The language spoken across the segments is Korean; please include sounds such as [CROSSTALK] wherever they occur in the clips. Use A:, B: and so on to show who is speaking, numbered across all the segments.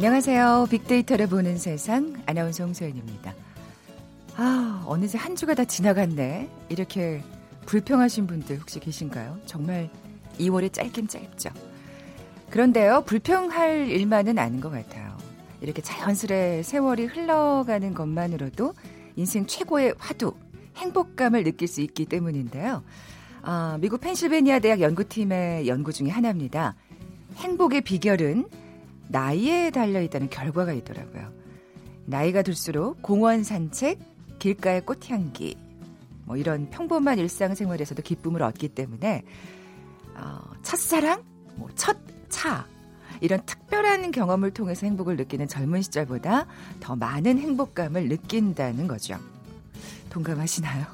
A: 안녕하세요. 빅데이터를 보는 세상 아나운서 홍소연입니다. 아, 어느새 한 주가 다 지나갔네. 이렇게 불평하신 분들 혹시 계신가요? 정말 2월이 짧긴 짧죠. 그런데요, 불평할 일만은 아닌 것 같아요. 이렇게 자연스레 세월이 흘러가는 것만으로도 인생 최고의 화두, 행복감을 느낄 수 있기 때문인데요. 아, 미국 펜실베니아 대학 연구팀의 연구 중에 하나입니다. 행복의 비결은 나이에 달려 있다는 결과가 있더라고요. 나이가 들수록 공원 산책, 길가의 꽃향기, 뭐 이런 평범한 일상생활에서도 기쁨을 얻기 때문에 어, 첫사랑, 뭐 첫차 이런 특별한 경험을 통해서 행복을 느끼는 젊은 시절보다 더 많은 행복감을 느낀다는 거죠. 동감하시나요?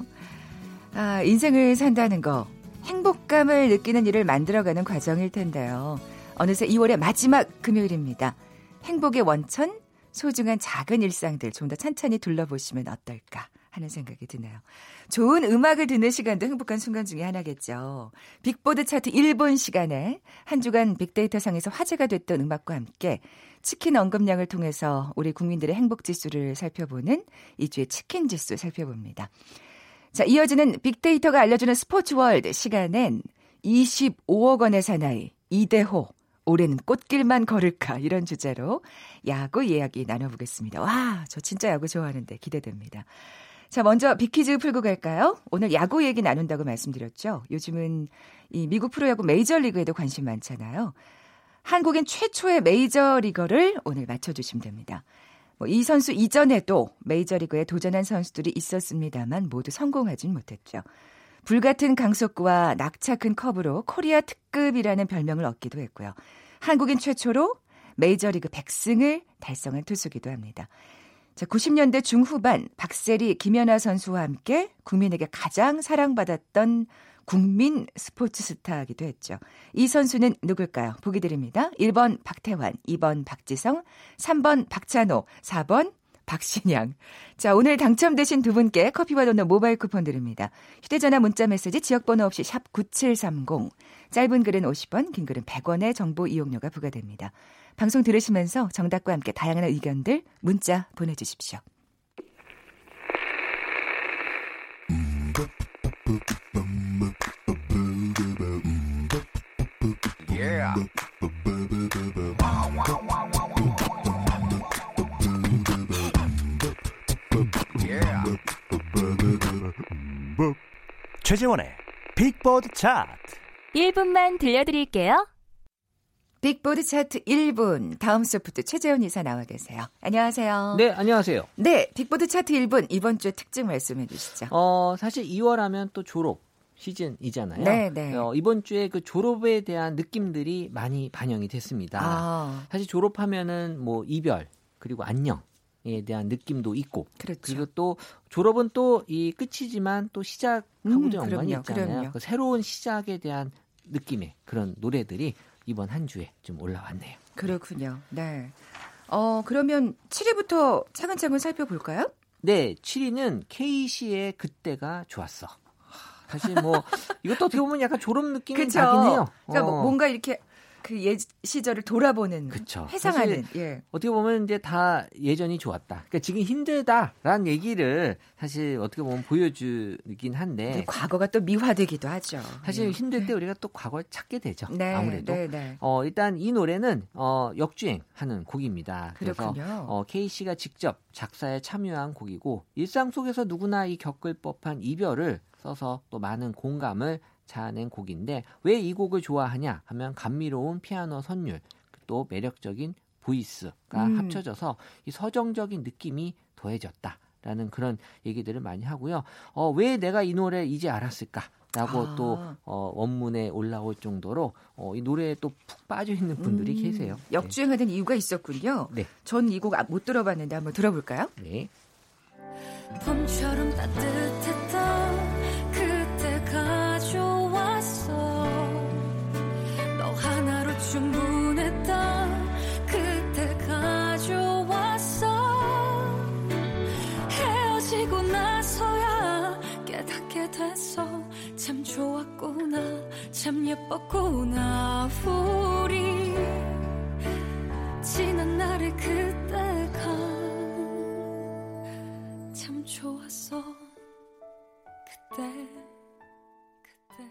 A: 아, 인생을 산다는 거, 행복감을 느끼는 일을 만들어가는 과정일 텐데요. 어느새 2월의 마지막 금요일입니다. 행복의 원천, 소중한 작은 일상들 좀 더 찬찬히 둘러보시면 어떨까 하는 생각이 드네요. 좋은 음악을 듣는 시간도 행복한 순간 중에 하나겠죠. 빅보드 차트 1분 시간에 한 주간 빅데이터 상에서 화제가 됐던 음악과 함께 치킨 언급량을 통해서 우리 국민들의 행복 지수를 살펴보는 이 주의 치킨 지수 살펴봅니다. 자, 이어지는 빅데이터가 알려주는 스포츠 월드 시간엔 25억 원의 사나이 이대호 올해는 꽃길만 걸을까 이런 주제로 야구 이야기 나눠보겠습니다. 와, 저 진짜 야구 좋아하는데 기대됩니다. 자, 먼저 빅퀴즈 풀고 갈까요? 오늘 야구 얘기 나눈다고 말씀드렸죠. 요즘은 이 미국 프로야구 메이저리그에도 관심 많잖아요. 한국인 최초의 메이저리거를 오늘 맞춰주시면 됩니다. 뭐 이 선수 이전에도 메이저리그에 도전한 선수들이 있었습니다만 모두 성공하진 못했죠. 불같은 강속구와 낙차 큰 컵으로 코리아 특급이라는 별명을 얻기도 했고요. 한국인 최초로 메이저리그 100승을 달성한 투수기도 합니다. 자, 90년대 중후반 박세리, 김연아 선수와 함께 국민에게 가장 사랑받았던 국민 스포츠 스타이기도 했죠. 이 선수는 누굴까요? 보기 드립니다. 1번 박태환, 2번 박지성, 3번 박찬호, 4번 박신양. 자, 오늘 당첨되신 두 분께 커피와 도넛 모바일 쿠폰 드립니다. 휴대전화 문자 메시지 지역번호 없이 샵 9730. 짧은 글은 50원, 긴 글은 100원의 정보 이용료가 부과됩니다. 방송 들으시면서 정답과 함께 다양한 의견들 문자 보내주십시오.
B: 최재원의 빅보드 차트
C: 1분만 들려드릴게요.
A: 빅보드 차트 1분 다음 소프트 최재원 이사 나와 계세요. 안녕하세요.
D: 네, 안녕하세요.
A: 네, 빅보드 차트 1분 이번 주 특징 말씀해 주시죠.
D: 어, 사실 2월 하면 또 졸업 시즌이잖아요. 네, 네. 어, 이번 주에 그 졸업에 대한 느낌들이 많이 반영이 됐습니다. 아. 사실 졸업하면은 뭐 이별 그리고 안녕 에 대한 느낌도 있고 그렇죠. 그리고 또 졸업은 또 이 끝이지만 또 시작하고자 음, 연관이 있잖아요. 그 새로운 시작에 대한 느낌의 그런 노래들이 이번 한 주에 좀 올라왔네요.
A: 그렇군요. 네. 어, 그러면 7위부터 차근차근 살펴볼까요?
D: 네, 7위는 K씨의 그때가 좋았어. 사실 뭐 이것도 어떻게 보면 약간 졸업 느낌이? 나긴 해요.
A: 그러니까 어. 뭔가 이렇게 그옛 시절을 돌아보는 그쵸. 회상하는 예.
D: 어떻게 보면 이제 다 예전이 좋았다. 그러니까 지금 힘들다라는 얘기를 사실 어떻게 보면 보여주긴 한데
A: 과거가 또 미화되기도 하죠.
D: 사실 예. 힘들 때 네. 우리가 또 과거를 찾게 되죠. 네, 아무래도 네, 네. 어, 일단 이 노래는 어, 역주행하는 곡입니다. 그래서 어, K 씨가 직접 작사에 참여한 곡이고 일상 속에서 누구나 이 겪을 법한 이별을 써서 또 많은 공감을 자아낸 곡인데 왜 이 곡을 좋아하냐 하면 감미로운 피아노 선율 또 매력적인 보이스가 음. 합쳐져서 이 서정적인 느낌이 더해졌다 라는 그런 얘기들을 많이 하고요. 어, 왜 내가 이 노래 이제 알았을까? 라고 아. 또 어, 원문에 올라올 정도로 어, 이 노래에 또 푹 빠져 있는 분들이 음. 계세요.
A: 역주행하는 네. 이유가 있었군요. 네. 전 이 곡 못 들어봤는데 한번 들어볼까요? 네. 봄처럼 따뜻했 참 예뻤구나 우리. 지난 날의 그때가 참 좋았어. 그때 그때.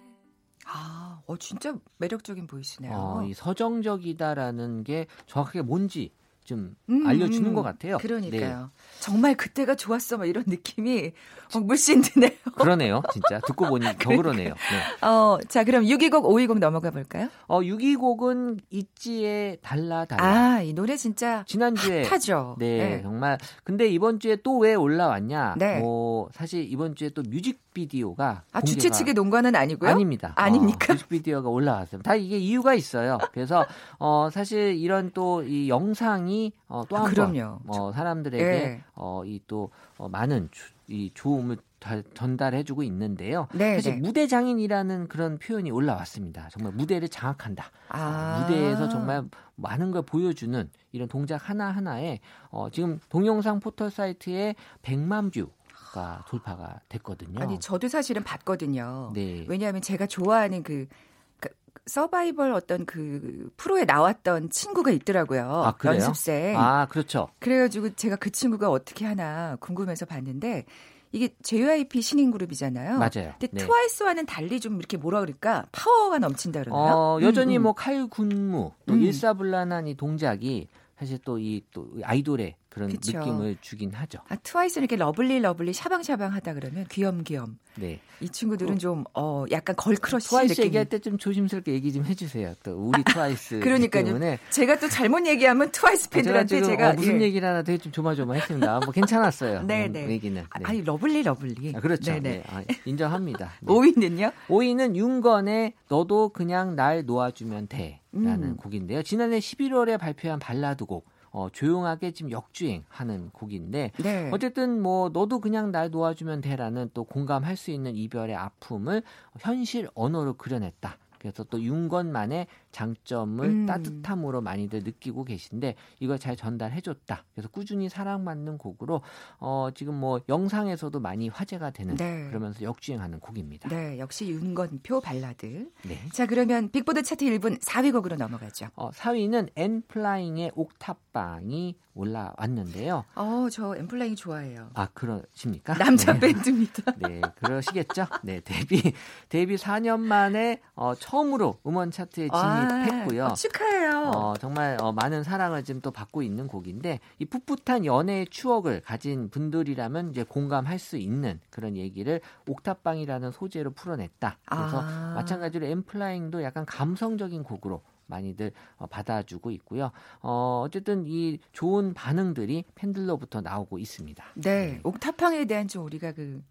A: 아, 어 진짜 매력적인 보이시네요. 어,
D: 이 서정적이다라는 게 정확하게 뭔지 좀 음, 알려주는 음, 것 같아요.
A: 그러니까요. 네. 정말 그때가 좋았어, 막 이런 느낌이 어, 물씬 드네요.
D: 그러네요, 진짜 듣고 보니 [LAUGHS] 더 그러네요. 네.
A: 어, 자 그럼 620, 520 넘어가 볼까요?
D: 어, 620은 있지의 달라 달라.
A: 아, 이 노래 진짜 지난주에 핫하죠.
D: 네, 네, 정말. 근데 이번 주에 또 왜 올라왔냐? 네. 뭐 사실 이번 주에 또 뮤직비디오가
A: 아 주최 측의 농가는 아니고요?
D: 아닙니다.
A: 아닙니까?
D: 어, 뮤직비디오가 올라왔어요. 다 이게 이유가 있어요. 그래서 어 사실 이런 또 이 영상이 어, 또한 아, 번, 어, 사람들에게 네. 어, 이 또 어, 많은 주, 이 좋음을 다, 전달해주고 있는데요. 네, 사실 네. 무대 장인이라는 그런 표현이 올라왔습니다. 정말 무대를 장악한다. 아. 무대에서 정말 많은 걸 보여주는 이런 동작 하나 하나에 어, 지금 동영상 포털 사이트에 100만 view. 가 돌파가 됐거든요.
A: 아니 저도 사실은 봤거든요. 네. 왜냐하면 제가 좋아하는 그 서바이벌 어떤 그 프로에 나왔던 친구가 있더라고요. 아, 연습생.
D: 아, 그렇죠.
A: 그래가지고 제가 그 친구가 어떻게 하나 궁금해서 봤는데 이게 JYP 신인 그룹이잖아요.
D: 맞아요.
A: 근데 네. 트와이스와는 달리 좀 이렇게 뭐라 그럴까 파워가 넘친다 그러나요?
D: 어, 여전히 음, 음. 뭐 칼 군무 또 음. 일사불란한 이 동작이 사실 또 이또 아이돌의 그런 그쵸. 느낌을 주긴 하죠.
A: 아, 트와이스는 이렇게 lovely lovely 샤방샤방 하다 그러면 귀염귀염. 네. 이 친구들은 어, 좀, 어, 약간 girl crush
D: 트와이스
A: 느낌.
D: 얘기할 때 좀 조심스럽게 얘기 좀 해주세요. 또 우리 트와이스. [LAUGHS]
A: 그러니까요. 때문에. 제가 또 잘못 얘기하면 트와이스 팬들한테 제가, 제가
D: 어, 무슨 예. 얘기를 하나 되게 좀 조마조마했습니다. 뭐 괜찮았어요. 네네. 네. 얘기는. 네.
A: 아니 lovely lovely.
D: 아, 그렇죠. 네네. 네. 아, 인정합니다. [LAUGHS]
A: 네. 5위는요?
D: 5위는 윤건의 너도 그냥 날 놓아주면 돼라는 음. 곡인데요. 지난해 11월에 발표한 발라드곡. 어, 조용하게 지금 역주행하는 곡인데 네. 어쨌든 뭐 너도 그냥 날 놓아주면 돼라는 또 공감할 수 있는 이별의 아픔을 현실 언어로 그려냈다. 그래서 또 윤건만의 장점을 음. 따뜻함으로 많이들 느끼고 계신데 이걸 잘 전달해줬다. 그래서 꾸준히 사랑받는 곡으로 어, 지금 뭐 영상에서도 많이 화제가 되는 네. 그러면서 역주행하는 곡입니다.
A: 네, 역시 윤건표 발라드. 네. 자 그러면 빅보드 차트 1분 4위 곡으로 넘어가죠.
D: 어, 4위는 엔플라잉의 옥탑방이 올라왔는데요.
A: 어, 저 엔플라잉 좋아해요.
D: 아, 그러십니까? [LAUGHS]
A: 남자 네. 밴드입니다. [LAUGHS]
D: 네, 그러시겠죠? 네, 데뷔 데뷔 4년 만에 어, 처음으로 음원 차트에 진입 했고요. 아,
A: 어, 축하해요.
D: 어, 정말 어, 많은 사랑을 지금 또 받고 있는 곡인데 이 풋풋한 연애의 추억을 가진 분들이라면 이제 공감할 수 있는 그런 얘기를 옥탑방이라는 소재로 풀어냈다. 그래서 아. 마찬가지로 엠플라잉도 약간 감성적인 곡으로 많이들 어, 받아주고 있고요. 어, 어쨌든 이 좋은 반응들이 팬들로부터 나오고 있습니다.
A: 네, 네. 옥탑방에 대한 좀 우리가 그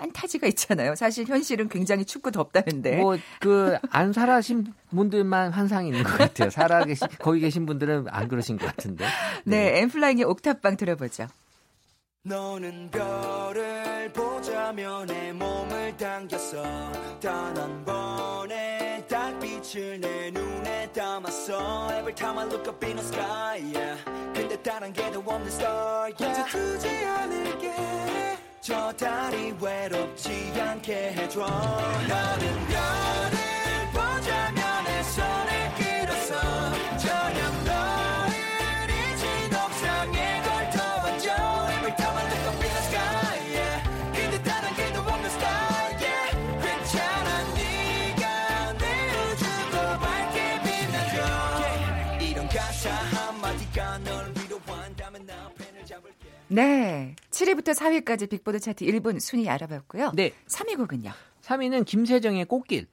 A: 판타지가 있잖아요. 사실 현실은 굉장히 춥고 덥다는데.
D: 뭐 그 안 살아신 분들만 환상이 있는 것 같아요. 살아 계신 거기 계신 분들은 안 그러신 것 같은데.
A: 네, 네 엠플라잉의 옥탑방 들어보죠.
E: 너는 별을 보자며 내 몸을 당겼어 단 한 번의 달빛을 내 눈에 담았어 Every time I look up in the sky yeah. 근데 다른 게더 없는 star yeah. 두지 않을게 저 달이 외롭지 않게 해줘 너는 별을 보자며 내 손을 끌었어 저녁 너를 잊은 옥상에 걸터앉아 Every time I look up in the sky yeah. 근데 다른 게더 없는 star yeah. 괜찮아 네가 내 우주도 밝게 빛나줘 yeah. 이런 가사 한마디가 널 위로한다면 나 펜을 잡을게
A: 네. 7위부터 4위까지 빅보드 차트 1분 순위 알아봤고요. 네. 3위 곡은요?
D: 3위는 김세정의 꽃길.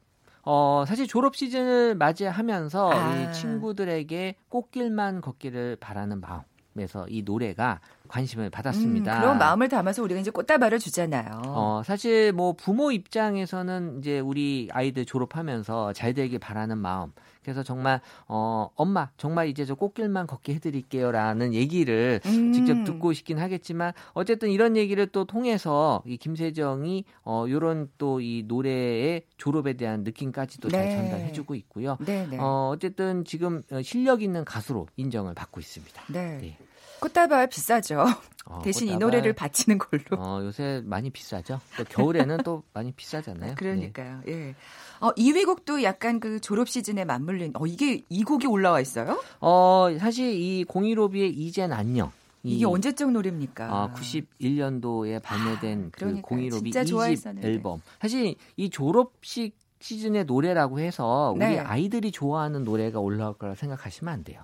D: 어, 사실 졸업 시즌을 맞이하면서 아. 이 친구들에게 꽃길만 걷기를 바라는 마음에서 이 노래가 관심을 받았습니다.
A: 음, 그런 마음을 담아서 우리가 이제 꽃다발을 주잖아요.
D: 어, 사실 뭐 부모 입장에서는 이제 우리 아이들 졸업하면서 잘 되길 바라는 마음. 그래서 정말 어 엄마 정말 이제 저 꽃길만 걷게 해드릴게요라는 얘기를 음. 직접 듣고 싶긴 하겠지만 어쨌든 이런 얘기를 또 통해서 이 김세정이 어 요런 또 이 노래의 졸업에 대한 느낌까지도 네. 잘 전달해주고 있고요. 네, 네. 어 어쨌든 지금 실력 있는 가수로 인정을 받고 있습니다.
A: 네. 네. 꽃다발 비싸죠. 어, [LAUGHS] 대신 꽃다발, 이 노래를 바치는 걸로.
D: 어, 요새 많이 비싸죠. 또 겨울에는 또 많이 비싸잖아요. [LAUGHS]
A: 그러니까요. 네. 예. 어, 2위 곡도 약간 그 졸업 시즌에 맞물린, 어, 이게 이 곡이 올라와 있어요?
D: 어, 사실 이 공일오비의 이젠 안녕.
A: 이 게 언제적 노래입니까?
D: 아, 91년도에 발매된 아, 그 공이로비 2집 앨범. 사실 이 졸업식 시즌의 노래라고 해서 우리 네. 아이들이 좋아하는 노래가 올라올 거라 생각하시면 안 돼요.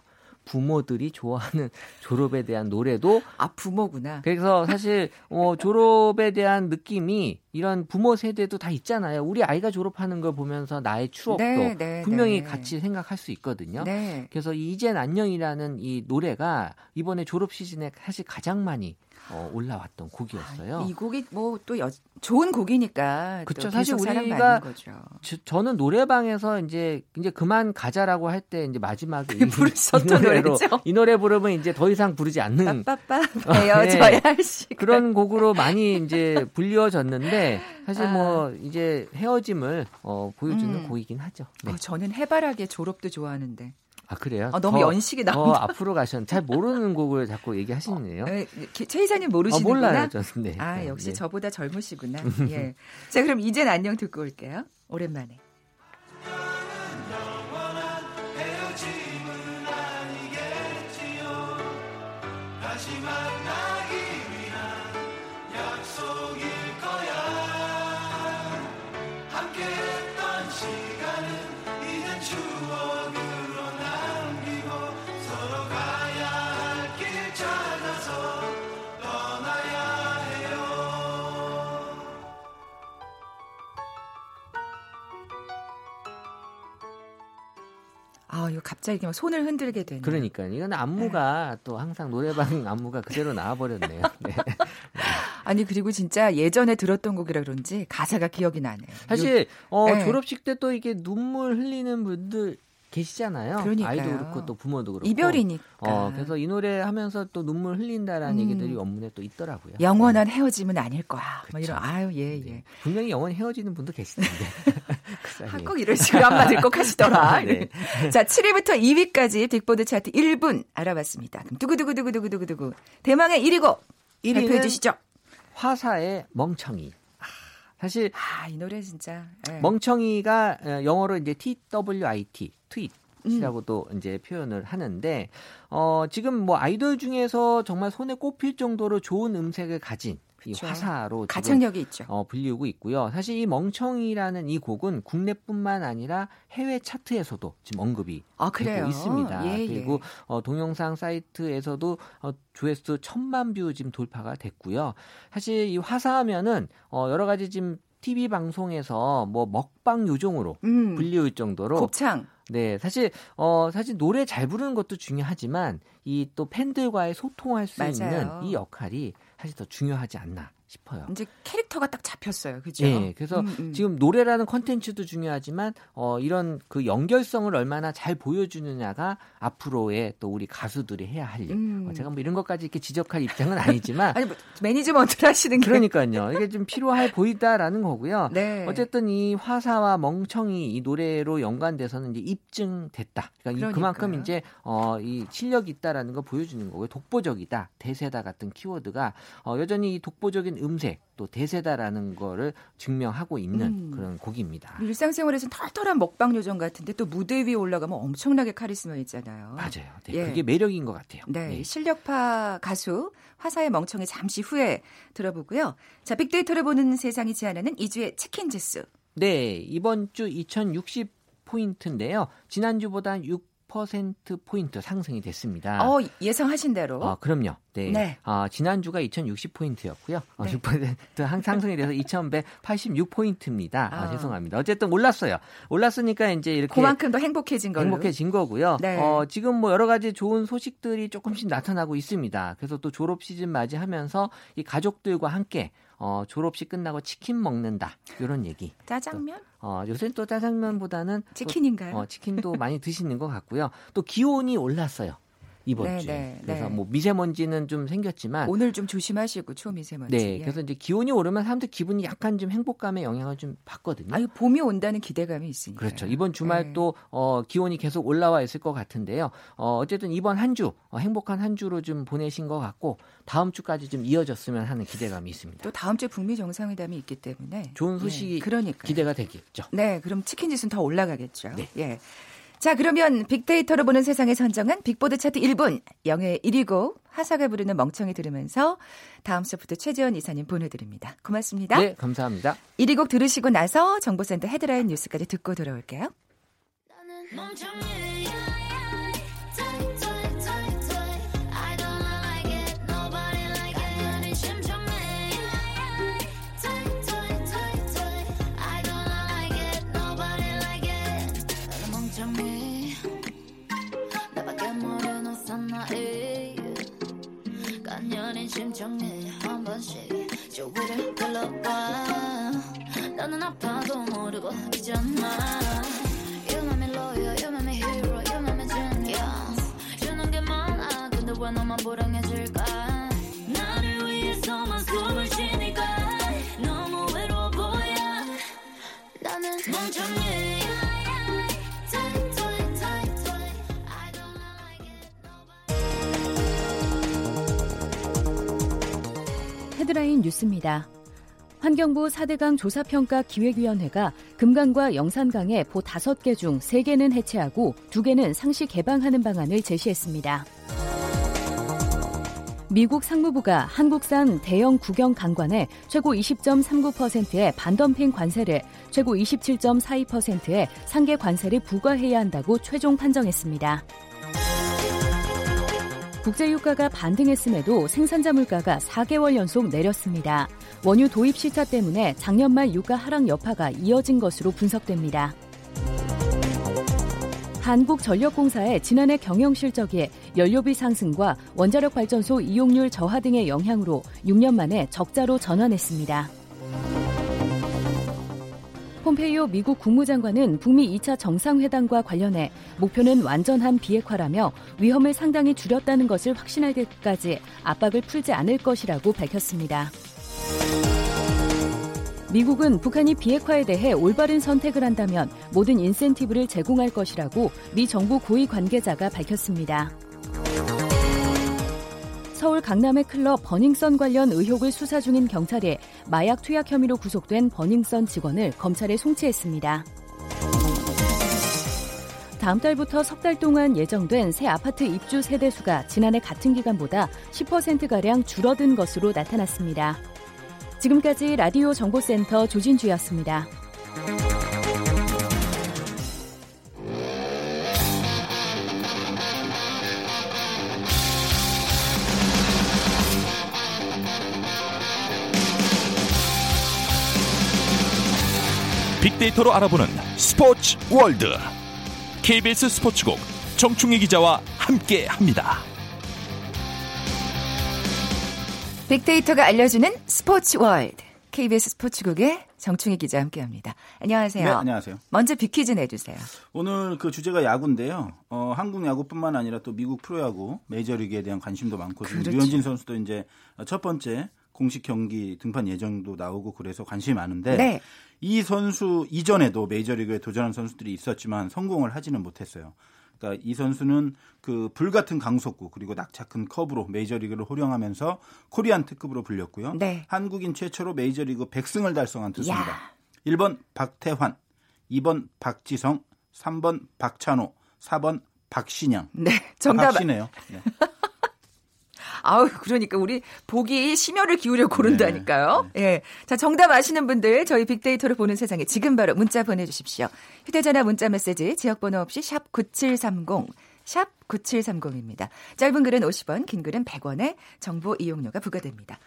D: 부모들이 좋아하는 [LAUGHS] 졸업에 대한 노래도
A: 아 부모구나.
D: 그래서 사실 어, 졸업에 대한 느낌이 이런 부모 세대도 다 있잖아요. 우리 아이가 졸업하는 걸 보면서 나의 추억도 네, 네, 분명히 네. 같이 생각할 수 있거든요. 네. 그래서 이젠 안녕이라는 이 노래가 이번에 졸업 시즌에 사실 가장 많이 어, 올라왔던 곡이었어요.
A: 아, 이 곡이 뭐 또 좋은 곡이니까
D: 그렇죠. 사실 우리가 저, 는 노래방에서 이제 이제 그만 가자라고 할 때 이제 마지막에 [LAUGHS] 이,
A: 이 노래로
D: 이 노래 부르면 이제 더 이상 부르지 않는
A: 빠빠빠 [LAUGHS] 헤어져야 할 시간
D: 그런 곡으로 많이 이제 불리워졌는데 사실 뭐 아. 이제 헤어짐을 어, 보여주는 음. 곡이긴 하죠.
A: 네. 어, 저는 해바라기의 졸업도 좋아하는데.
D: 아 그래요?
A: 아, 너무 더, 연식이 나더
D: 앞으로 가셨는 잘 모르는 곡을 자꾸 얘기하시네요. 어,
A: 최 이사님 모르시는구나.
D: 어, 몰라요, 저, 네.
A: 아 네, 역시 네. 저보다 젊으시구나. [LAUGHS] 예. 자 그럼 이젠 안녕 듣고 올게요. 오랜만에. 이거 갑자기 손을 흔들게 되네.
D: 그러니까 이건 안무가 네. 또 항상 노래방 [LAUGHS] 안무가 그대로 나와버렸네요. 네.
A: 아니 그리고 진짜 예전에 들었던 곡이라 그런지 가사가 기억이 나네.
D: 사실 어, 네. 졸업식 때 또 이게 눈물 흘리는 분들 계시잖아요. 그러니까요. 아이도 그렇고 또 부모도 그렇고.
A: 이별이니까.
D: 어, 그래서 이 노래 하면서 또 눈물 흘린다라는 음. 얘기들이 원문에 또 있더라고요.
A: 영원한 네. 헤어짐은 아닐 거야. 그쵸. 뭐 이런 아유 예 예. 네.
D: 분명히 영원히 헤어지는 분도 계시던데. [LAUGHS]
A: 그 꼭 이런 식으로 한마디 꼭 하시더라. [LAUGHS] 네. 자, 7위부터 2위까지 빅보드 차트 1분 알아봤습니다. 그럼 두구두구두구두구두구두구 대망의 1위고 1위는 발표해 주시죠.
D: 화사의 멍청이. 아, 사실
A: 아, 이 노래 진짜
D: 네. 멍청이가 어, 영어로 이제 TWIT 트윗 이라고도 음. 이제 표현을 하는데 어 지금 뭐 아이돌 중에서 정말 손에 꼽힐 정도로 좋은 음색을 가진 이 화사로
A: 가창력이 있죠.
D: 어, 불리우고 있고요. 사실 이 멍청이라는 이 곡은 국내뿐만 아니라 해외 차트에서도 지금 언급이 아, 되고 있습니다. 예, 예. 그리고 어, 동영상 사이트에서도 어, 조회수 천만 view 지금 돌파가 됐고요. 사실 이 화사하면은 어, 여러 가지 지금 TV 방송에서 뭐 먹방 요정으로 음, 불리울 정도로
A: 곱창.
D: 네, 사실 어 사실 노래 잘 부르는 것도 중요하지만 이 또 팬들과의 소통할 수 맞아요. 있는 이 역할이 사실 더 중요하지 않나 싶어요.
A: 이제 캐릭터가 딱 잡혔어요. 그죠?
D: 네. 그래서 음, 음. 지금 노래라는 컨텐츠도 중요하지만 어 이런 그 연결성을 얼마나 잘 보여주느냐가 앞으로의 또 우리 가수들이 해야 할 일. 음. 어, 제가 뭐 이런 것까지 이렇게 지적할 입장은 아니지만 [LAUGHS]
A: 아니 뭐 매니지먼트를 하시는 게
D: 그러니까요. 이게 좀 필요할 보이다라는 거고요. [LAUGHS] 네. 어쨌든 이 화사와 멍청이 이 노래로 연관돼서는 이제 입증됐다. 그러니까 이 그만큼 이제 어이 실력이 있다라는 걸 보여주는 거고요. 독보적이다, 대세다 같은 키워드가 어 여전히 이 독보적인 음색 또 대세다라는 거를 증명하고 있는 음. 그런 곡입니다.
A: 일상생활에서 털털한 먹방 요정 같은데 또 무대 위에 올라가면 엄청나게 카리스마 있잖아요.
D: 맞아요. 네, 예. 그게 매력인 것 같아요.
A: 네, 네. 실력파 가수 화사의 멍청이 잠시 후에 들어보고요. 자, 빅데이터를 보는 세상이 제안하는 2주의 치킨 지수.
D: 네, 이번 주 2060 포인트인데요. 지난주보다 6 10%포인트 상승이 됐습니다.
A: 어, 예상하신 대로.
D: 어, 그럼요. 네. 네. 아, 지난주가 2060포인트였고요. 어, 네. 6% 상승이 돼서 2186포인트입니다. 아, 아, 죄송합니다. 어쨌든 올랐어요. 올랐으니까 이제 이렇게.
A: 그만큼 더 행복해진 거예요.
D: 행복해진 거고요. 네. 어, 지금 뭐 여러 가지 좋은 소식들이 조금씩 나타나고 있습니다. 그래서 또 졸업 시즌 맞이하면서 이 가족들과 함께 어, 졸업식 끝나고 치킨 먹는다. 이런 얘기.
A: 짜장면?
D: 또, 어, 요새는 또 짜장면보다는
A: 치킨인가요?
D: 또, 어, 치킨도 많이 드시는 것 같고요. 또 기온이 올랐어요. 이번 네, 주에. 네, 그래서 네. 뭐 미세먼지는 좀 생겼지만
A: 오늘 좀 조심하시고 초미세먼지.
D: 네. 예. 그래서 이제 기온이 오르면 사람들 기분이 약간 좀 행복감의 영향을 좀 받거든요.
A: 아유, 봄이 온다는 기대감이 있으니까.
D: 그렇죠. 이번 주말 네. 또 어, 기온이 계속 올라와 있을 것 같은데요. 어, 어쨌든 이번 한 주 어, 행복한 한 주로 좀 보내신 것 같고 다음 주까지 좀 이어졌으면 하는 기대감이 있습니다.
A: 또 다음 주에 북미 정상회담이 있기 때문에
D: 좋은 소식이 네, 그러니까 기대가 되겠죠.
A: 네, 그럼 치킨 지수는 더 올라가겠죠. 네. 예.
F: 자, 그러면 빅데이터로 보는 세상에 선정한 빅보드 차트 1분, 영예 1위고 하사가 부르는 멍청이 들으면서 다음 소프트 최지원 이사님 보내드립니다. 고맙습니다.
D: 네, 감사합니다.
F: 1위 곡 들으시고 나서 정보센터 헤드라인 뉴스까지 듣고 돌아올게요. 심정해 한 번씩 주위를 둘러봐 헤드라인 뉴스입니다. 환경부 4대강 조사평가 기획위원회가 금강과 영산강의 보 5개 중 3개는 해체하고 2개는 상시 개방하는 방안을 제시했습니다. 미국 상무부가 한국산 대형 국영 강관에 최고 20.39%의 반덤핑 관세를 최고 27.42%의 상계 관세를 부과해야 한다고 최종 판정했습니다. 국제유가가 반등했음에도 생산자 물가가 4개월 연속 내렸습니다. 원유 도입 시차 때문에 작년 말 유가 하락 여파가 이어진 것으로 분석됩니다. 한국전력공사의 지난해 경영 실적이 연료비 상승과 원자력 발전소 이용률 저하 등의 영향으로 6년 만에 적자로 전환했습니다. 폼페이오 미국 국무장관은 북미 2차 정상회담과 관련해 목표는 완전한 비핵화라며 위험을 상당히 줄였다는 것을 확신할 때까지 압박을 풀지 않을 것이라고 밝혔습니다. 미국은 북한이 비핵화에 대해 올바른 선택을 한다면 모든 인센티브를 제공할 것이라고 미 정부 고위 관계자가 밝혔습니다. 서울 강남의 클럽 버닝썬 관련 의혹을 수사 중인 경찰이 마약 투약 혐의로 구속된 버닝썬 직원을 검찰에 송치했습니다. 다음 달부터 석 달 동안 예정된 새 아파트 입주 세대 수가 지난해 같은 기간보다 10%가량 줄어든 것으로 나타났습니다. 지금까지 라디오 정보센터 조진주였습니다.
B: 빅데이터로 알아보는 스포츠 월드 KBS 스포츠국 정충희 기자와 함께합니다.
F: 빅데이터가 알려주는 스포츠 월드 KBS 스포츠국의 정충희 기자 함께합니다. 안녕하세요.
G: 네, 안녕하세요.
F: 먼저 빅퀴즈 내주세요.
G: 오늘 그 주제가 야구인데요. 어, 한국 야구뿐만 아니라 또 미국 프로야구 메이저리그에 대한 관심도 많고 지금 그렇죠. 류현진 선수도 이제 첫 번째 공식 경기 등판 예정도 나오고 그래서 관심이 많은데 네. 이 선수 이전에도 메이저리그에 도전한 선수들이 있었지만 성공을 하지는 못했어요. 그러니까 이 선수는 그 불같은 강속구 그리고 낙차 큰 커브로 메이저리그를 호령하면서 코리안 특급으로 불렸고요. 네. 한국인 최초로 메이저리그 100승을 달성한 투수입니다. 야. 1번 박태환, 2번 박지성, 3번 박찬호, 4번 박신양.
F: 네, 정답.
G: 박시네요. 네.
F: 아우, 그러니까 우리 보기 심혈을 기울여 고른다니까요. 네. 예. 자, 정답 아시는 분들 저희 빅데이터를 보는 세상에 지금 바로 문자 보내주십시오. 휴대전화 문자 메시지 지역번호 없이 샵 9730. 샵 9730입니다. 짧은 글은 50원, 긴 글은 100원에 정보 이용료가 부과됩니다.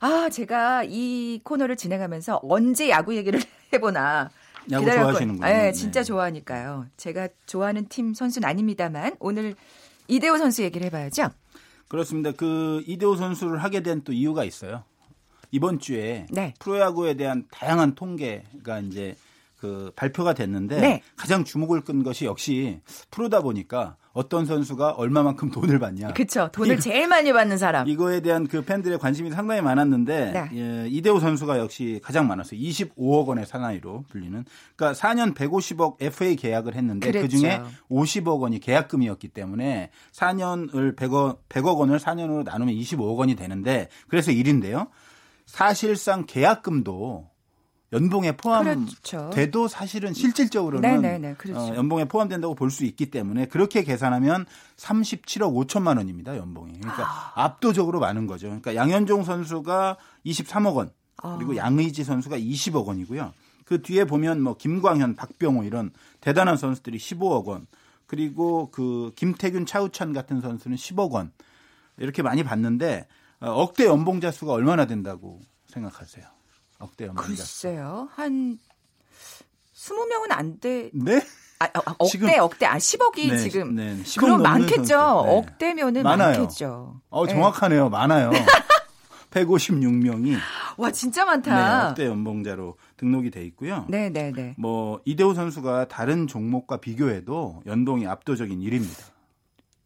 F: 아, 제가 이 코너를 진행하면서 언제 야구 얘기를 [LAUGHS] 해보나.
G: 야구 좋아하시는군요.
F: 네, 진짜 좋아하니까요. 제가 좋아하는 팀 선수는 아닙니다만 오늘 이대호 선수 얘기를 해봐야죠.
G: 그렇습니다. 그 이대호 선수를 하게 된 또 이유가 있어요. 이번 주에 네. 프로야구에 대한 다양한 통계가 이제 그 발표가 됐는데 네. 가장 주목을 끈 것이 역시 프로다 보니까 어떤 선수가 얼마만큼 돈을 받냐.
F: 그렇죠. 돈을 제일 많이 받는 사람.
G: 이거에 대한 그 팬들의 관심이 상당히 많았는데 네. 예, 이대호 선수가 역시 가장 많았어요. 25억 원의 사나이로 불리는. 그러니까 4년 150억 FA 계약을 했는데 그 중에 50억 원이 계약금이었기 때문에 4년을 100억, 100억 원을 4년으로 나누면 25억 원이 되는데 그래서 1인데요. 사실상 계약금도 연봉에 포함돼도 그렇죠. 사실은 실질적으로는 네네네, 그렇죠. 어, 연봉에 포함된다고 볼 수 있기 때문에 그렇게 계산하면 37억 5천만 원입니다 연봉이. 그러니까 아. 압도적으로 많은 거죠. 그러니까 양현종 선수가 23억 원 그리고 아. 양의지 선수가 20억 원이고요. 그 뒤에 보면 뭐 김광현, 박병호 이런 대단한 선수들이 15억 원 그리고 그 김태균, 차우찬 같은 선수는 10억 원 이렇게 많이 받는데 어, 억대 연봉자 수가 얼마나 된다고 생각하세요? 억대 연봉자.
A: 글쎄요. 한 20명은 안 돼.
G: 네?
A: 아, 아, 아 억대 지금, 억대 아 10억이 네, 지금 네, 그럼 많겠죠. 네. 억대면은 많아요. 많겠죠.
G: 어 정확하네요. 많아요. [LAUGHS] 156명이
A: 와 진짜 많다.
G: 네, 억대 연봉자로 등록이 돼 있고요.
A: 네, 네, 네.
G: 뭐 이대호 선수가 다른 종목과 비교해도 연봉이 압도적인 1위입니다.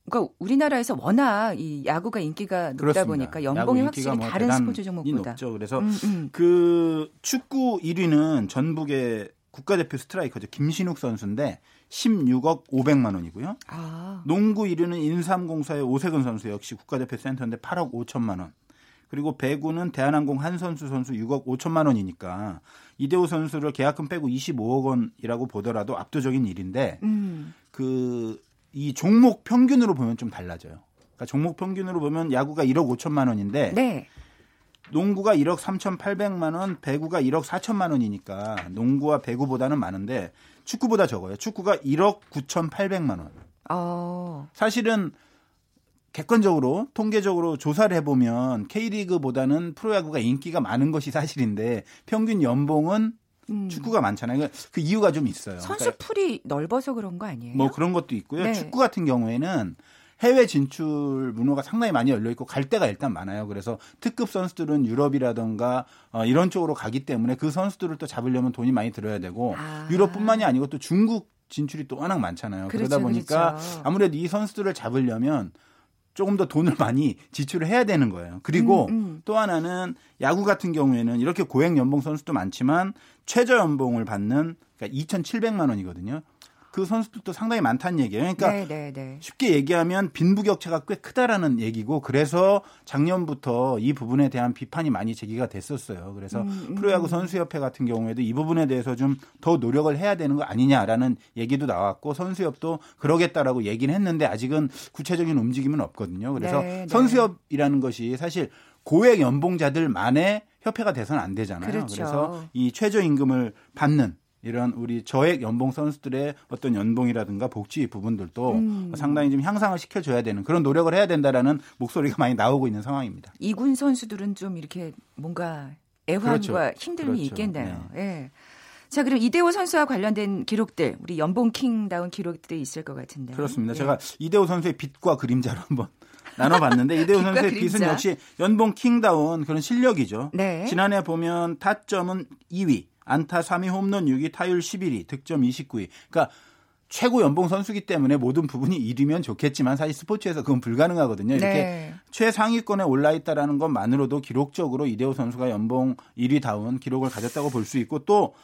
A: 그러니까 우리나라에서 워낙 이 야구가 인기가 높다 그렇습니다. 보니까 연봉이 확실히 뭐 다른 스포츠 종목보다
G: 높죠. 그래서 음, 음. 그 축구 1위는 전북의 국가대표 스트라이커죠. 김신욱 선수인데 16억 500만 원이고요. 아. 농구 1위는 인삼공사의 오세근 선수 역시 국가대표 센터인데 8억 5천만 원. 그리고 배구는 대한항공 한 선수 선수 6억 5천만 원이니까 이대호 선수를 계약금 빼고 25억 원이라고 보더라도 압도적인 일인데 음. 그 이 종목 평균으로 보면 좀 달라져요. 그러니까 종목 평균으로 보면 야구가 1억 5천만 원인데 네. 농구가 1억 3,800만 원, 배구가 1억 4천만 원이니까 농구와 배구보다는 많은데 축구보다 적어요. 축구가 1억 9,800만 원. 어. 사실은 객관적으로 통계적으로 조사를 해보면 K리그보다는 프로야구가 인기가 많은 것이 사실인데 평균 연봉은 음. 축구가 많잖아요. 그 이유가 좀 있어요.
A: 선수 그러니까 풀이 넓어서 그런 거 아니에요?
G: 뭐 그런 것도 있고요. 네. 축구 같은 경우에는 해외 진출 문호가 상당히 많이 열려 있고 갈 데가 일단 많아요. 그래서 특급 선수들은 유럽이라던가 어, 이런 쪽으로 가기 때문에 그 선수들을 또 잡으려면 돈이 많이 들어야 되고 아. 유럽뿐만이 아니고 또 중국 진출이 또 워낙 많잖아요. 그렇죠, 그러다 보니까 그렇죠. 아무래도 이 선수들을 잡으려면 조금 더 돈을 [LAUGHS] 많이 지출을 해야 되는 거예요. 그리고 음, 음. 또 하나는 야구 같은 경우에는 이렇게 고액 연봉 선수도 많지만 최저 연봉을 받는 그러니까 2,700만 원이거든요. 그 선수들도 상당히 많다는 얘기예요. 그러니까 네네네. 네, 네. 쉽게 얘기하면 빈부격차가 꽤 크다라는 얘기고 그래서 작년부터 이 부분에 대한 비판이 많이 제기가 됐었어요. 그래서 음, 음. 프로야구 선수협회 같은 경우에도 이 부분에 대해서 좀 더 노력을 해야 되는 거 아니냐라는 얘기도 나왔고 선수협도 그러겠다라고 얘기는 했는데 아직은 구체적인 움직임은 없거든요. 그래서 네, 네. 선수협이라는 것이 사실 고액 연봉자들만의 협회가 돼서는 안 되잖아요. 그렇죠. 그래서 이 최저임금을 받는 이런 우리 저액 연봉 선수들의 어떤 연봉이라든가 복지 부분들도 음. 상당히 좀 향상을 시켜줘야 되는 그런 노력을 해야 된다라는 목소리가 많이 나오고 있는 상황입니다.
A: 이군 선수들은 좀 이렇게 뭔가 애환과 그렇죠. 힘듦이 그렇죠. 있겠네요. 네. 예. 자, 그럼 이대호 선수와 관련된 기록들, 우리 연봉 킹다운 기록들이 있을 것 같은데.
G: 그렇습니다. 예. 제가 이대호 선수의 빛과 그림자로 한번 [LAUGHS] 나눠봤는데 이대호 선수의 빛은 역시 연봉 킹다운 그런 실력이죠. 네. 지난해 보면 타점은 2위, 안타 3위, 홈런 6위, 타율 11위, 득점 29위. 그러니까 최고 연봉 선수기 때문에 모든 부분이 1위면 좋겠지만 사실 스포츠에서 그건 불가능하거든요. 이렇게 네. 최상위권에 올라 있다라는 것만으로도 기록적으로 이대호 선수가 연봉 1위다운 기록을 가졌다고 볼 수 있고 또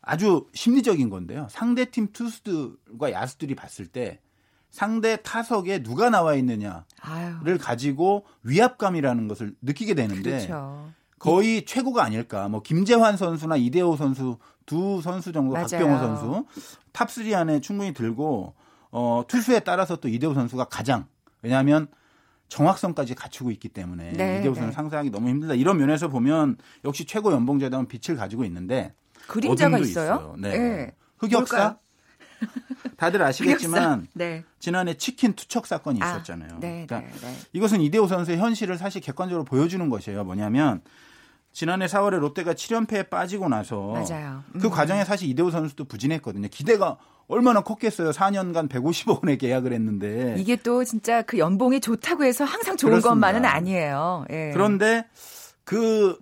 G: 아주 심리적인 건데요. 상대팀 투수들과 야수들이 봤을 때 상대 타석에 누가 나와 있느냐를 아유. 가지고 위압감이라는 것을 느끼게 되는데 그렇죠. 거의 최고가 아닐까. 뭐 김재환 선수나 이대호 선수 두 선수 정도 맞아요. 박병호 선수 top 3 안에 충분히 들고 어 투수에 따라서 또 이대호 선수가 가장 왜냐하면 정확성까지 갖추고 있기 때문에 네, 이대호 선수 네. 상상하기 너무 힘들다. 이런 면에서 보면 역시 최고 연봉자다운 빛을 가지고 있는데
A: 그림자가 있어요. 있어요.
G: 네. 네. 흑역사 뭘까요? 다들 아시겠지만 네. 지난해 치킨 투척 사건이 아, 있었잖아요. 아, 네, 그러니까 네, 네. 이것은 이대호 선수의 현실을 사실 객관적으로 보여주는 것이에요. 뭐냐면 지난해 4월에 롯데가 7연패에 빠지고 나서 맞아요. 그 음. 그 과정에 사실 이대호 선수도 부진했거든요. 기대가 얼마나 컸겠어요. 4년간 150억 원에 계약을 했는데
A: 이게 또 진짜 그 연봉이 좋다고 해서 항상 좋은 그렇습니다. 것만은 아니에요. 예.
G: 그런데 그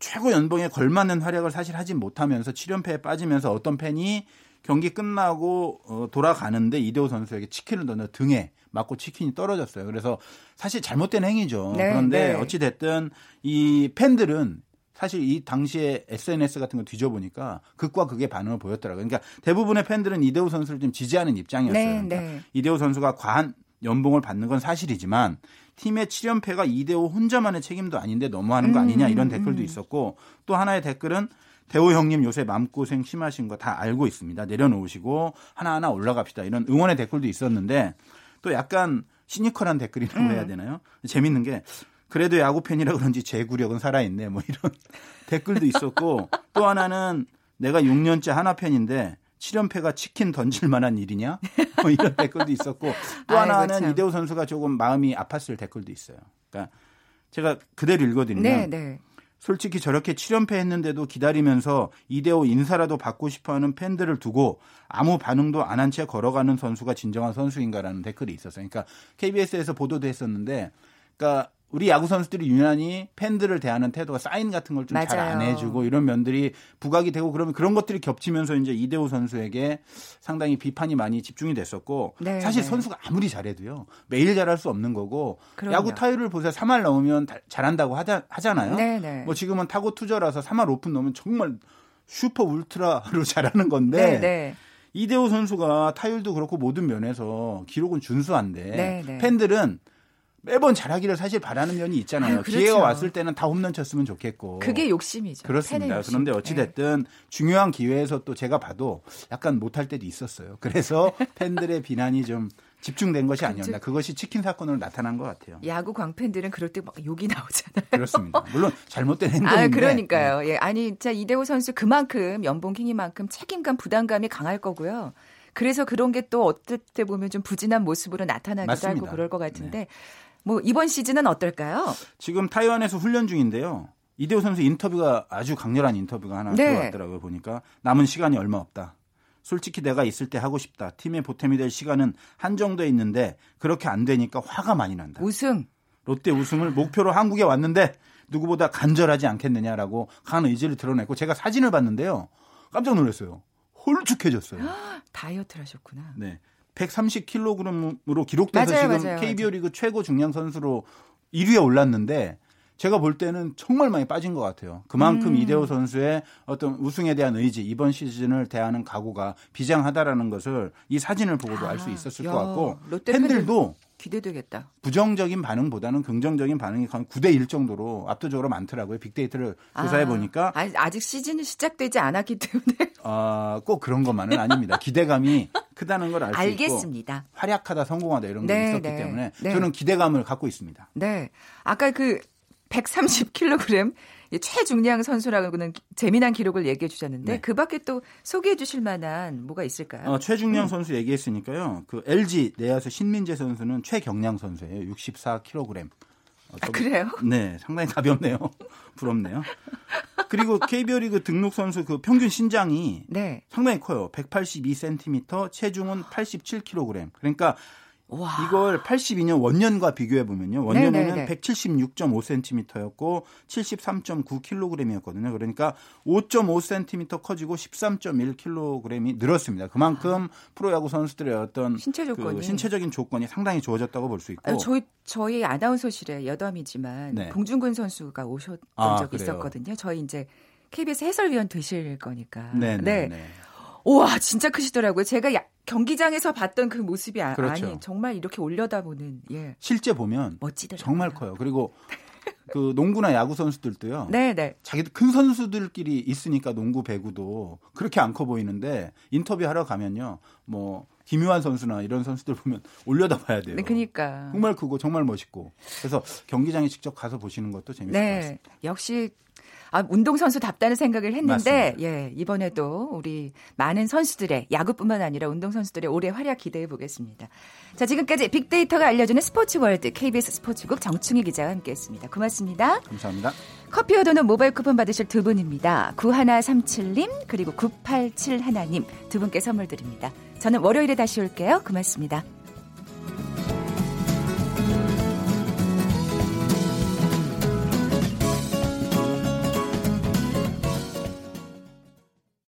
G: 최고 연봉에 걸맞는 활약을 사실 하지 못하면서 7연패에 빠지면서 어떤 팬이 경기 끝나고 어, 돌아가는데 이대호 선수에게 치킨을 던져 등에 맞고 치킨이 떨어졌어요. 그래서 사실 잘못된 행위죠. 네, 그런데 네. 어찌 됐든 이 팬들은 사실 이 당시에 SNS 같은 거 뒤져보니까 극과 극의 반응을 보였더라고요. 그러니까 대부분의 팬들은 이대호 선수를 좀 지지하는 입장이었어요. 네, 그러니까 네. 이대호 선수가 과한 연봉을 받는 건 사실이지만 팀의 7연패가 이대호 혼자만의 책임도 아닌데 너무하는 거 아니냐 이런 음, 댓글도 음. 있었고 또 하나의 댓글은 대호 형님 요새 마음고생 심하신 거 다 알고 있습니다. 내려놓으시고 하나하나 올라갑시다. 이런 응원의 댓글도 있었는데 또 약간 시니컬한 댓글이라고 음. 해야 되나요? 재밌는 게 그래도 야구 팬이라 그런지 제구력은 살아있네. 뭐 이런 [LAUGHS] 댓글도 있었고 또 하나는 내가 6년째 하나 팬인데 7연패가 치킨 던질 만한 일이냐? 뭐 이런 [LAUGHS] 댓글도 있었고 또 하나는 참. 이대호 선수가 조금 마음이 아팠을 댓글도 있어요. 그러니까 제가 그대로 읽어드리면 네, 네. 솔직히 저렇게 7연패 했는데도 기다리면서 이대호 인사라도 받고 싶어하는 팬들을 두고 아무 반응도 안 한 채 걸어가는 선수가 진정한 선수인가라는 댓글이 있었어요. 그러니까 KBS에서 보도도 했었는데, 그러니까 우리 야구 선수들이 유난히 팬들을 대하는 태도가 사인 같은 걸 좀 잘 안 해주고 이런 면들이 부각이 되고 그러면 그런 것들이 겹치면서 이제 이대호 선수에게 상당히 비판이 많이 집중이 됐었고 네, 사실 네. 선수가 아무리 잘해도요 매일 잘할 수 없는 거고 그럼요. 야구 타율을 보세요 3할 넘으면 잘한다고 하자, 하잖아요. 네, 네, 뭐 지금은 타고 투저라서 3할 5푼 넘으면 정말 슈퍼 울트라로 [LAUGHS] 잘하는 건데. 네, 네. 이대호 선수가 타율도 그렇고 모든 면에서 기록은 준수한데 팬들은 매번 잘하기를 사실 바라는 면이 있잖아요. 아유, 그렇죠. 기회가 왔을 때는 다 홈런 쳤으면 좋겠고.
A: 그게 욕심이죠.
G: 그렇습니다. 욕심. 그런데 어찌됐든 네. 중요한 기회에서 또 제가 봐도 약간 못할 때도 있었어요. 그래서 [LAUGHS] 팬들의 비난이 좀 집중된 것이 아니었나. 그것이 치킨 사건으로 나타난 것 같아요.
A: 야구 광팬들은 그럴 때 막 욕이 나오잖아요.
G: 그렇습니다. 물론 잘못된 행동인데.
A: 아, 그러니까요. 네. 예, 아니, 자 이대호 선수 그만큼 연봉 킹이만큼 책임감, 부담감이 강할 거고요. 그래서 그런 게 또 어떨 때 보면 좀 부진한 모습으로 나타나기도 맞습니다. 하고 그럴 것 같은데 네. 뭐 이번 시즌은 어떨까요?
G: 지금 타이완에서 훈련 중인데요. 이대호 선수 인터뷰가 아주 강렬한 인터뷰가 하나 네. 들어왔더라고요. 보니까 남은 시간이 얼마 없다. 솔직히 내가 있을 때 하고 싶다. 팀의 보탬이 될 시간은 한정돼 있는데 그렇게 안 되니까 화가 많이 난다.
A: 우승.
G: 롯데 우승을 목표로 한국에 왔는데 누구보다 간절하지 않겠느냐라고 강한 의지를 드러냈고 제가 사진을 봤는데요. 깜짝 놀랐어요. 홀쭉해졌어요. [GASPS]
A: 다이어트를 하셨구나.
G: 네. 130kg으로 기록돼서 맞아요, 지금 맞아요, KBO 리그 최고 중량 선수로 1위에 올랐는데 제가 볼 때는 정말 많이 빠진 것 같아요. 그만큼 음. 이대호 선수의 어떤 우승에 대한 의지, 이번 시즌을 대하는 각오가 비장하다라는 것을 이 사진을 보고도 아, 알 수 있었을 야, 것 같고 팬들도
A: 기대되겠다.
G: 부정적인 반응보다는 긍정적인 반응이 한 9대 1 정도로 압도적으로 많더라고요. 빅데이터를 조사해 아, 보니까
A: 아직 시즌이 시작되지 않았기 때문에
G: 아, 꼭 그런 것만은 아닙니다. 기대감이 크다는 걸 알 수 있고. 활약하다 성공하다 이런 게 네, 있었기 네, 때문에 네. 저는 기대감을 갖고 있습니다.
A: 네. 아까 그 130kg 최중량 선수라고는 재미난 기록을 얘기해 주셨는데 네. 그 밖에 또 소개해 주실 만한 뭐가 있을까요?
G: 어, 최중량 음. 선수 얘기했으니까요. 그 LG 내야수 신민재 선수는 최경량 선수예요. 64kg.
A: 어, 아, 그래요?
G: 네, 상당히 가볍네요. [LAUGHS] 부럽네요. 그리고 KBO 리그 등록 선수 그 평균 신장이 네. 상당히 커요. 182cm, 체중은 87kg. 그러니까 와. 이걸 82년 원년과 비교해 보면요. 원년에는 176.5cm였고 73.9kg이었거든요. 그러니까 5.5cm 커지고 13.1kg이 늘었습니다. 그만큼 프로야구 선수들의 어떤 신체 조건이 그 신체적인 조건이 상당히 좋아졌다고 볼 수 있고.
A: 아니, 저희 저희 아나운서실에 여담이지만 네. 봉준근 선수가 오셨던 아, 적이 그래요? 있었거든요. 저희 이제 KBS 해설위원 되실 거니까. 네네. 네. 네. 우와 진짜 크시더라고요. 제가 야, 경기장에서 봤던 그 모습이 아, 그렇죠. 니 정말 이렇게 올려다보는 예.
G: 실제 보면 멋지더라고요. 정말 커요. 그리고 [LAUGHS] 그 농구나 야구 선수들도요. 네, 네. 자기들 큰 선수들끼리 있으니까 농구, 배구도 그렇게 안 커 보이는데 인터뷰 하러 가면요. 뭐 김유한 선수나 이런 선수들 보면 [LAUGHS] 올려다 봐야 돼요.
A: 네, 그러니까.
G: 정말 크고 정말 멋있고. 그래서 경기장에 직접 가서 보시는 것도 재밌을 네, 것 같습니다.
A: 역시 아, 운동선수답다는 생각을 했는데, 맞습니다. 예, 이번에도 우리 많은 선수들의, 야구뿐만 아니라 운동선수들의 올해 활약 기대해 보겠습니다. 자, 지금까지 빅데이터가 알려주는 스포츠 월드 KBS 스포츠국 정충희 기자와 함께 했습니다. 고맙습니다.
G: 감사합니다.
A: 커피와 도넛 모바일 쿠폰 받으실 두 분입니다. 9137님, 그리고 9871님 두 분께 선물 드립니다. 저는 월요일에 다시 올게요. 고맙습니다.